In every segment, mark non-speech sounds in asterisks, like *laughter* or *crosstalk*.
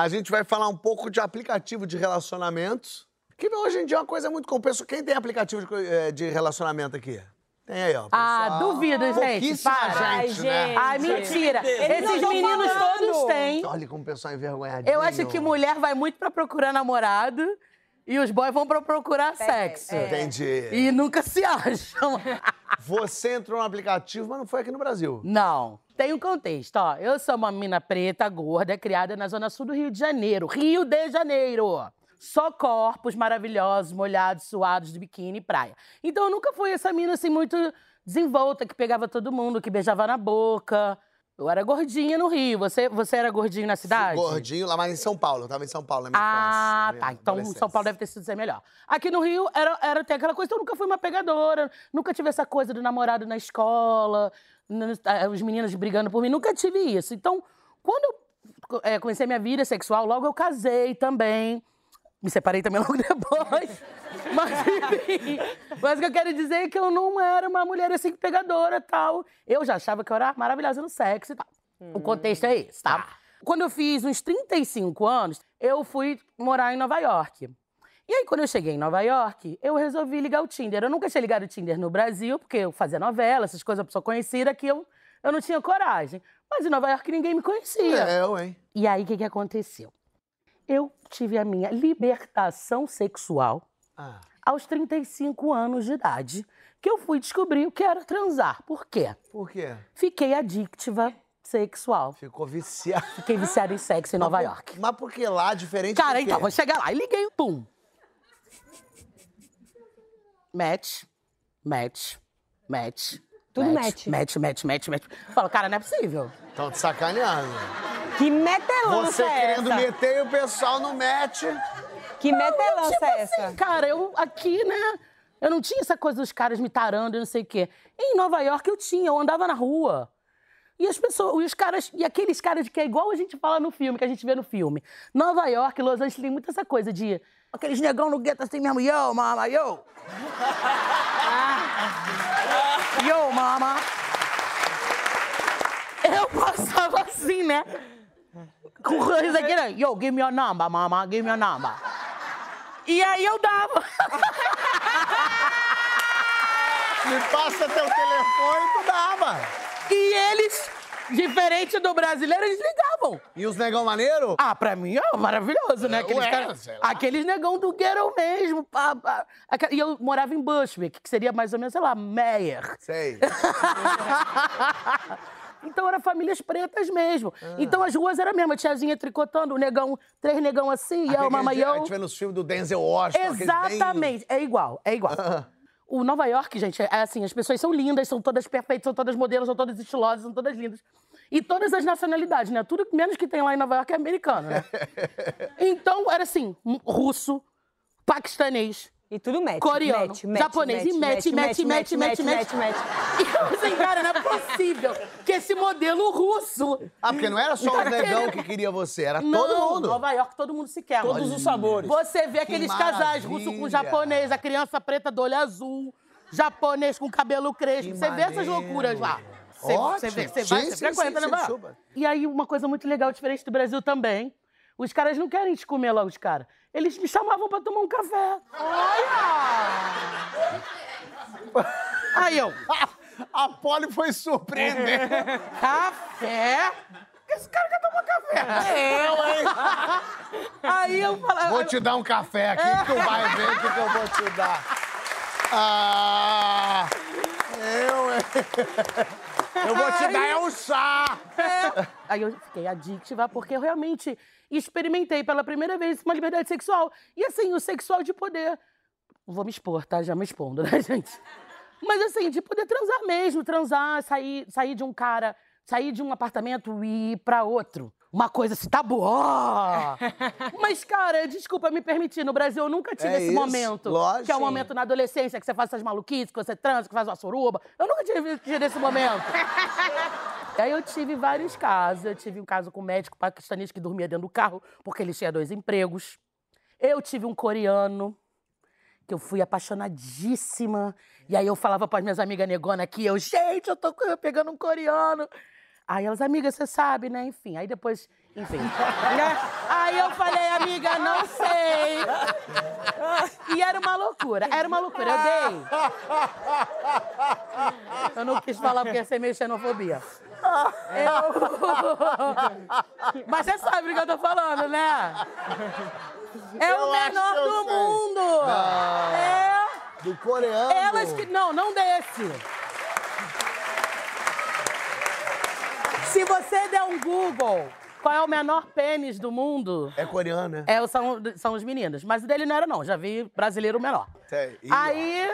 A gente vai falar um pouco de aplicativo de relacionamentos. Que hoje em dia é uma coisa muito compensa. Quem tem aplicativo de, eh, de relacionamento aqui? Tem aí, ó. Ah, duvido, gente. Para. gente, né? Ai, mentira. Esses meninos falando. todos têm. Olha como o pessoal é envergonhadinho. Eu acho que mulher vai muito pra procurar namorado e os boys vão pra procurar sexo. Entendi. E nunca se *laughs* acham. Você entrou no aplicativo, mas não foi aqui no Brasil. Não. Tem um contexto, ó. Eu sou uma menina preta, gorda, criada na zona sul do Rio de Janeiro. Rio de Janeiro. Só corpos maravilhosos, molhados, suados, de biquíni e praia. Então eu nunca fui essa menina assim muito desenvolta, que pegava todo mundo, que beijava na boca. Eu era gordinha no Rio. Você, você era gordinho na cidade? Gordinho lá, mas em São Paulo. Eu tava em São Paulo na minha Ah, infância, tá. Então. São Paulo deve ter sido ser melhor. Aqui no Rio era, era até aquela coisa, então eu nunca fui uma pegadora, nunca tive essa coisa do namorado na escola, os meninos brigando por mim, nunca tive isso. Então, quando eu eh, comecei minha vida sexual, logo eu casei também. Me separei também logo depois. *laughs* Mas, enfim. Mas o que eu quero dizer é que eu não era uma mulher assim pegadora e tal. Eu já achava que eu era maravilhosa no sexo e tal. O contexto é esse, tá? Quando eu fiz uns 35 anos, eu fui morar em Nova York. E aí, quando eu cheguei em Nova York, eu resolvi ligar o Tinder. Eu nunca tinha ligado o Tinder no Brasil, porque eu fazia novela, essas coisas, a pessoa conhecida, que eu, eu não tinha coragem. Mas em Nova York ninguém me conhecia. É, eu, hein? E aí, o que, que aconteceu? Eu tive a minha libertação sexual Ah, aos 35 anos de idade, que eu fui descobrir o que era transar. Por quê? por quê? Fiquei adictiva sexual. Ficou viciado. Fiquei viciada em sexo em Nova Mas por- York. Mas por que lá, diferente Cara, do quê? então, vou chegar lá. E liguei o pum. Match, match, match. Tudo match. Match, match, match, match. Falo, cara, não é possível. Estão te sacaneando. Que metelança Você é querendo essa? meter o pessoal no match. Que metelança tipo é essa? assim, cara, eu aqui, né? Eu não tinha essa coisa dos caras me tarando e não sei o quê. Em Nova York eu tinha, eu andava na rua. E as pessoas, e os caras, e aqueles caras que é igual a gente fala no filme, que a gente vê no filme. Nova York, Los Angeles tem muito essa coisa de aqueles negão no gueto assim mesmo, yo, mama, yo. *laughs* yo, mama. Eu passava assim, né? Isso aqui, né? Yo, give me your number, mama, give me your number. E aí eu dava. Me passa teu telefone tu dava. E eles, diferente do brasileiro, eles ligavam. E os negão maneiro? Ah, pra mim é maravilhoso, né? Aqueles, Ué, lá. aqueles negão do ghetto mesmo. pá, pá. E eu morava em Bushwick, que seria mais ou menos, sei lá, Meyer. Sei. *laughs* Então eram famílias pretas mesmo. Ah. Então as ruas eram a mesma, tiazinha tricotando, o negão, três negão assim, e eu, mamãe, que a gente vê nos filmes do Denzel Washington. aqueles bem- Exatamente, é igual, é igual. O Nova York, gente, é assim, as pessoas são lindas, são todas perfeitas, são todas modelos, são todas estilosas, são todas lindas. E todas as nacionalidades, né? Tudo menos que tem lá em Nova York é americano, né? *laughs* então, era assim, russo, paquistanês, E tudo match. Coreano, match, match, japonês, e match, match, match, match, match, match. *laughs* E eu assim, cara, não é possível que esse modelo russo... Ah, porque não era só Tá os negão que queria você, era Não, todo mundo. Nova York, todo mundo se quer. Todos os sabores. Você vê aqueles casais russo com japonês, a criança preta do olho azul, japonês com cabelo crespo. Que Você vê essas loucuras lá. Você, Ótimo. você vê, você vai, Sim, você frequenta, né. E aí, uma coisa muito legal, diferente do Brasil também. Os caras não querem te comer lá, os caras. Eles me chamavam pra tomar um café. Olha! Aí eu, A Polly foi surpreender. *laughs* café? Esse cara quer tomar café. eu, hein? Aí eu falava... Vou te dar um café aqui que tu vai ver o que, que eu vou te dar. Ah, eu, hein? Eu vou te dar é um chá. Aí eu fiquei adictiva porque eu realmente experimentei pela primeira vez uma liberdade sexual. E assim, o sexual de poder. Vou me expor, tá? Já me expondo, né, *laughs* gente? Mas assim, de poder transar mesmo, transar, sair, sair de um cara, sair de um apartamento e ir pra outro. Uma coisa assim, tá boa! *laughs* Mas, cara, desculpa me permitir, no Brasil eu nunca tive É esse isso, momento. lógico. Que é o momento na adolescência, que você faz essas maluquices, que você transa, que faz uma suruba. Eu nunca tive, tive esse momento. *laughs* E aí eu tive vários casos. Eu tive um caso com um médico paquistanês que dormia dentro do carro porque ele tinha dois empregos. Eu tive um coreano que eu fui apaixonadíssima. E aí eu falava para as minhas amigas negona aqui, eu, gente, eu tô pegando um coreano. Aí elas, amigas, você sabe, né? Enfim, aí depois Enfim. Aí eu falei, amiga, não sei. E era uma loucura, era uma loucura. Eu dei. Eu não quis falar porque ia ser meio xenofobia. Eu... *laughs* Mas você sabe o que eu tô falando, né? É Eu o menor do sei. mundo. Não. É. Do coreano. Elas que. Não, não desse. Se você der um Google, qual é o menor pênis do mundo? É coreano, né? É, são, são os meninos. Mas o dele não era, não. Já vi brasileiro menor. Sei. Ih, Aí,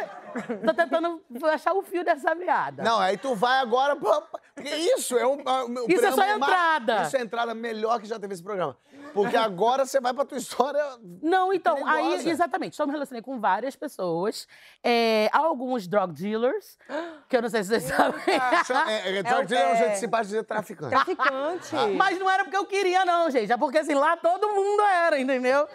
tô tentando achar o fio dessa meada. Não, aí tu vai agora pra... Porque isso é o... o Isso é só ma- entrada. Isso é a entrada melhor que já teve esse programa. Porque agora você vai pra tua história... Não, então, aí, Perigosa. exatamente. Só me relacionei com várias pessoas. É, alguns drug dealers, que eu não sei se vocês sabem. Chama- É, é, *laughs* drug dealer é um jeito simpático de dizer traficante. Traficante. Mas não era porque eu queria, não, gente. É porque, assim, lá todo mundo era, entendeu?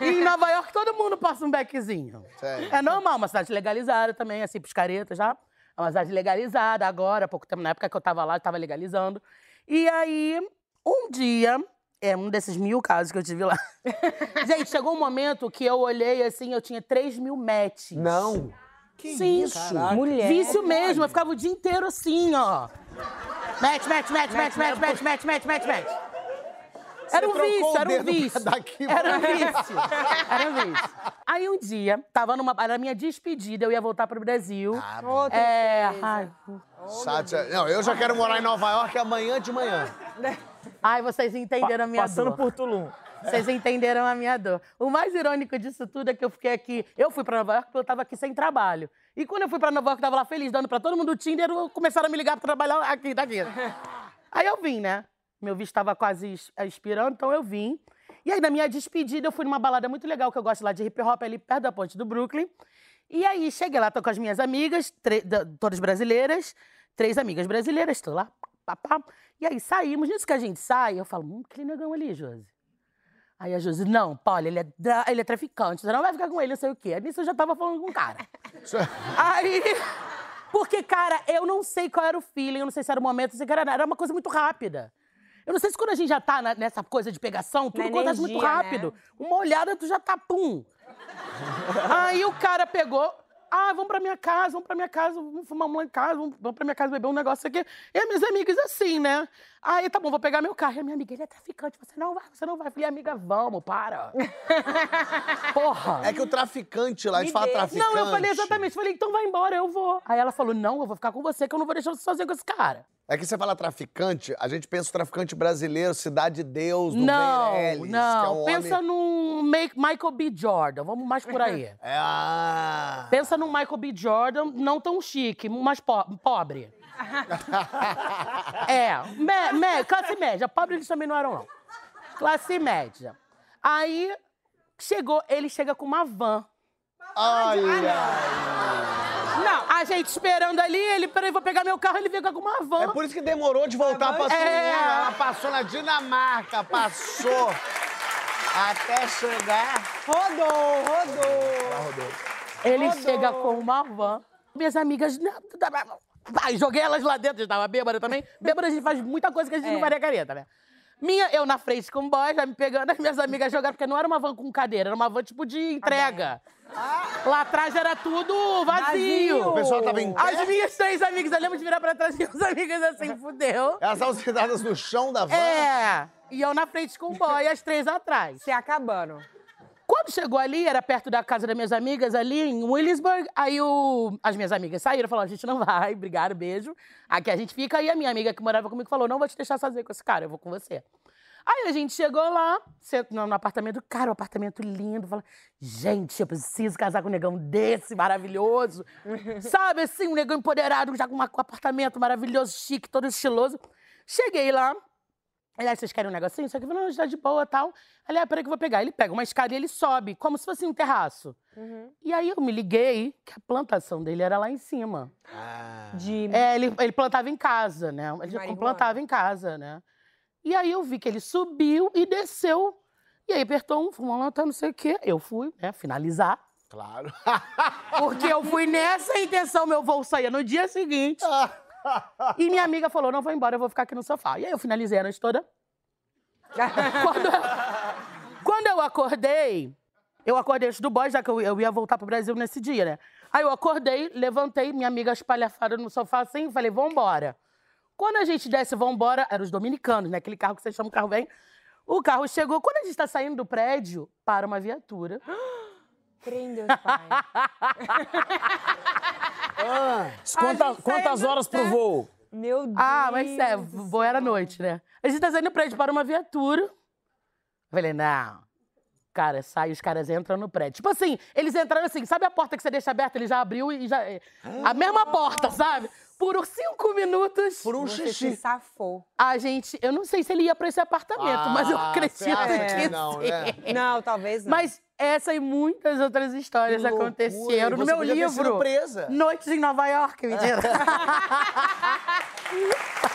E em Nova York todo mundo passa um beckzinho. É normal, uma cidade legalizada também, assim, pros caretas já. É uma cidade legalizada agora, há pouco tempo, na época que eu tava lá, eu tava legalizando. E aí, um dia, é um desses mil casos que eu tive lá. *laughs* gente, chegou um momento que eu olhei assim, eu tinha 3 mil matches. Não. Que Sim. isso? Mulher. Vício mesmo, eu ficava o dia inteiro assim, ó. Match, match, match, match, match, match, match, match, match, match. Era um vício, era um vício. daqui Era um vício. Era um vício. Aí um dia, tava numa. Era minha despedida, eu ia voltar pro Brasil. Ah, Outra é. Ai, Sátia... Não, eu já quero morar em Nova York amanhã de manhã. *laughs* ai, vocês entenderam a minha Passando dor. por Tulum. Vocês entenderam a minha dor. O mais irônico disso tudo é que eu fiquei aqui. Eu fui pra Nova York porque eu tava aqui sem trabalho. E quando eu fui pra Nova York, eu tava lá feliz, dando pra todo mundo o Tinder, começaram a me ligar pra trabalhar aqui, daqui. *laughs* Aí eu vim, né? Meu visto tava quase es- expirando, então eu vim. E aí, na minha despedida, eu fui numa balada muito legal que eu gosto lá de hip hop, ali perto da ponte do Brooklyn. E aí, cheguei lá, tô com as minhas amigas, todas brasileiras, três amigas brasileiras, tô lá, papá. E aí, saímos. Nisso que a gente sai, eu falo, hum, aquele negão ali, Josi. Aí a Josi, não, Paulo, ele é, ele é traficante, você não vai ficar com ele, não sei o quê. Nisso eu já tava falando com o cara. *laughs* Aí. Porque, cara, eu não sei qual era o feeling, eu não sei se era o momento, não sei o que era, era uma coisa muito rápida. Eu não sei se quando a gente já tá na- nessa coisa de pegação, tudo Na acontece muito energia, rápido. né? Uma olhada, tu já tá pum. Aí o cara pegou. Ah, vamos pra minha casa, vamos pra minha casa, vamos fumar uma em casa, vamos, pra minha casa beber um negócio aqui. E as minhas amigas assim, né? Aí, tá bom, vou pegar meu carro. E a minha amiga, ele é traficante, você não vai, você não vai. Eu falei, amiga, vamos, para. *laughs* Porra. É que o traficante lá, a gente Me fala traficante. Não, eu falei exatamente. Falei, então vai embora, eu vou. Aí ela falou, não, eu vou ficar com você, que eu não vou deixar você sozinha com esse cara. É que você fala traficante, a gente pensa o traficante brasileiro, Cidade de Deus, do não, Meirelles, não. que é um Pensa homem... num Michael B. Jordan. Vamos mais por aí. *laughs* É, ah... Pensa num Michael B. Jordan, não tão chique, mais po- pobre. *laughs* é, me- me- classe média. Pobre eles também não eram, não. Classe média. Aí, chegou, ele chega com uma van. Olha! Não, a gente esperando ali, ele, peraí, vou pegar meu carro, ele fica com uma van. É por isso que demorou de voltar pra Suíça. É. Ela passou na Dinamarca, passou até chegar... Rodou, rodou. Ele Rodou. chega com uma van. Minhas amigas. não, Vai, joguei elas lá dentro, estava bêbada também. Bêbada a gente faz muita coisa que a gente É. não faria careta, né? Minha, eu na frente com o boy, já me pegando, as minhas amigas jogaram, porque não era uma van com cadeira, era uma van tipo de entrega. Lá atrás era tudo vazio. Vazio. O pessoal tava em As pé, minhas três amigas, eu lembro de virar pra trás e *laughs* minhas amigas assim, fudeu. elas estavam sentadas no chão da van. É, e eu na frente com o boy, as três atrás. Se acabando. Quando chegou ali, era perto da casa das minhas amigas, ali em Williamsburg. Aí o- as minhas amigas saíram, falaram: a gente não vai, obrigado, beijo. Aqui a gente fica. Aí a minha amiga que morava comigo falou: não vou te deixar sozinha com esse cara, eu vou com você. Aí a gente chegou lá, no, apartamento, cara, um apartamento lindo. Fala, gente, eu preciso casar com um negão desse, maravilhoso. *laughs* Sabe assim, um negão empoderado, já com um apartamento maravilhoso, chique, todo estiloso. Cheguei lá, Aliás, vocês querem um negocinho? Só que eu falei, não, está de boa e tal. Ele, ah, peraí que eu vou pegar. Ele pega uma escada e ele sobe, como se fosse um terraço. E aí eu me liguei que a plantação dele era lá em cima. Ah. De. É, ele, ele plantava em casa, né? Ele marihuana. plantava em casa, né? E aí eu vi que ele subiu e desceu. E aí apertou um, fumou uma não sei o quê. Eu fui, né, finalizar. Claro. Porque eu fui nessa intenção, meu voo saía no dia seguinte. *laughs* E minha amiga falou: não, vou embora, eu vou ficar aqui no sofá. E aí eu finalizei a noite toda *laughs* quando, eu, quando eu acordei, eu acordei antes do boy, já que eu, eu ia voltar pro Brasil nesse dia, né? Aí eu acordei, levantei, minha amiga espalhafada no sofá assim, falei, vambora. Quando a gente desce, vambora, eram os dominicanos, né? Aquele carro que vocês chamam de carro vem. O carro chegou, quando a gente tá saindo do prédio, para uma viatura. Crê em Deus, pai. Quanta- gente quantas horas pro voo? Meu Deus. Ah, mas é, voo era à noite, né? A gente tá saindo do prédio para uma viatura. Eu Falei, não. Cara, sai, os caras entram no prédio. Tipo assim, eles entraram assim, sabe a porta que você deixa aberta? Ele já abriu e já. é, A mesma porta, sabe? Por uns cinco minutos, Por um Você xixi. se safou. a gente. Eu não sei se ele ia pra esse apartamento, mas eu Ah, acredito você acha que que não, sim. né? Não, talvez não. Mas essa e muitas outras histórias loucura, aconteceram no meu livro. presa. Noites em Nova York, mentira. *laughs*